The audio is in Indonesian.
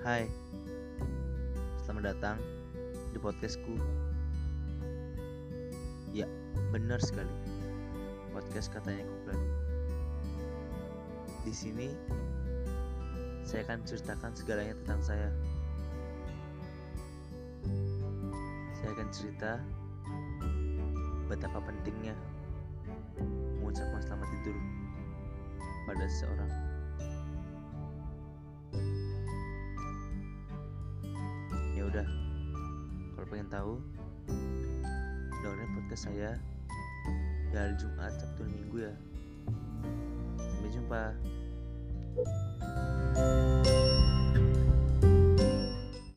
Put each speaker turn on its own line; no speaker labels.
Hai, selamat datang di podcastku. Ya, benar sekali. Podcast katanya Kuplan. Di sini saya akan ceritakan segalanya tentang saya. Saya akan cerita betapa pentingnya mengucapkan selamat tidur pada seseorang. Udah, kalau pengen tahu, dengerin podcast saya di hari Jumat, Sabtu, Minggu ya. Sampai jumpa.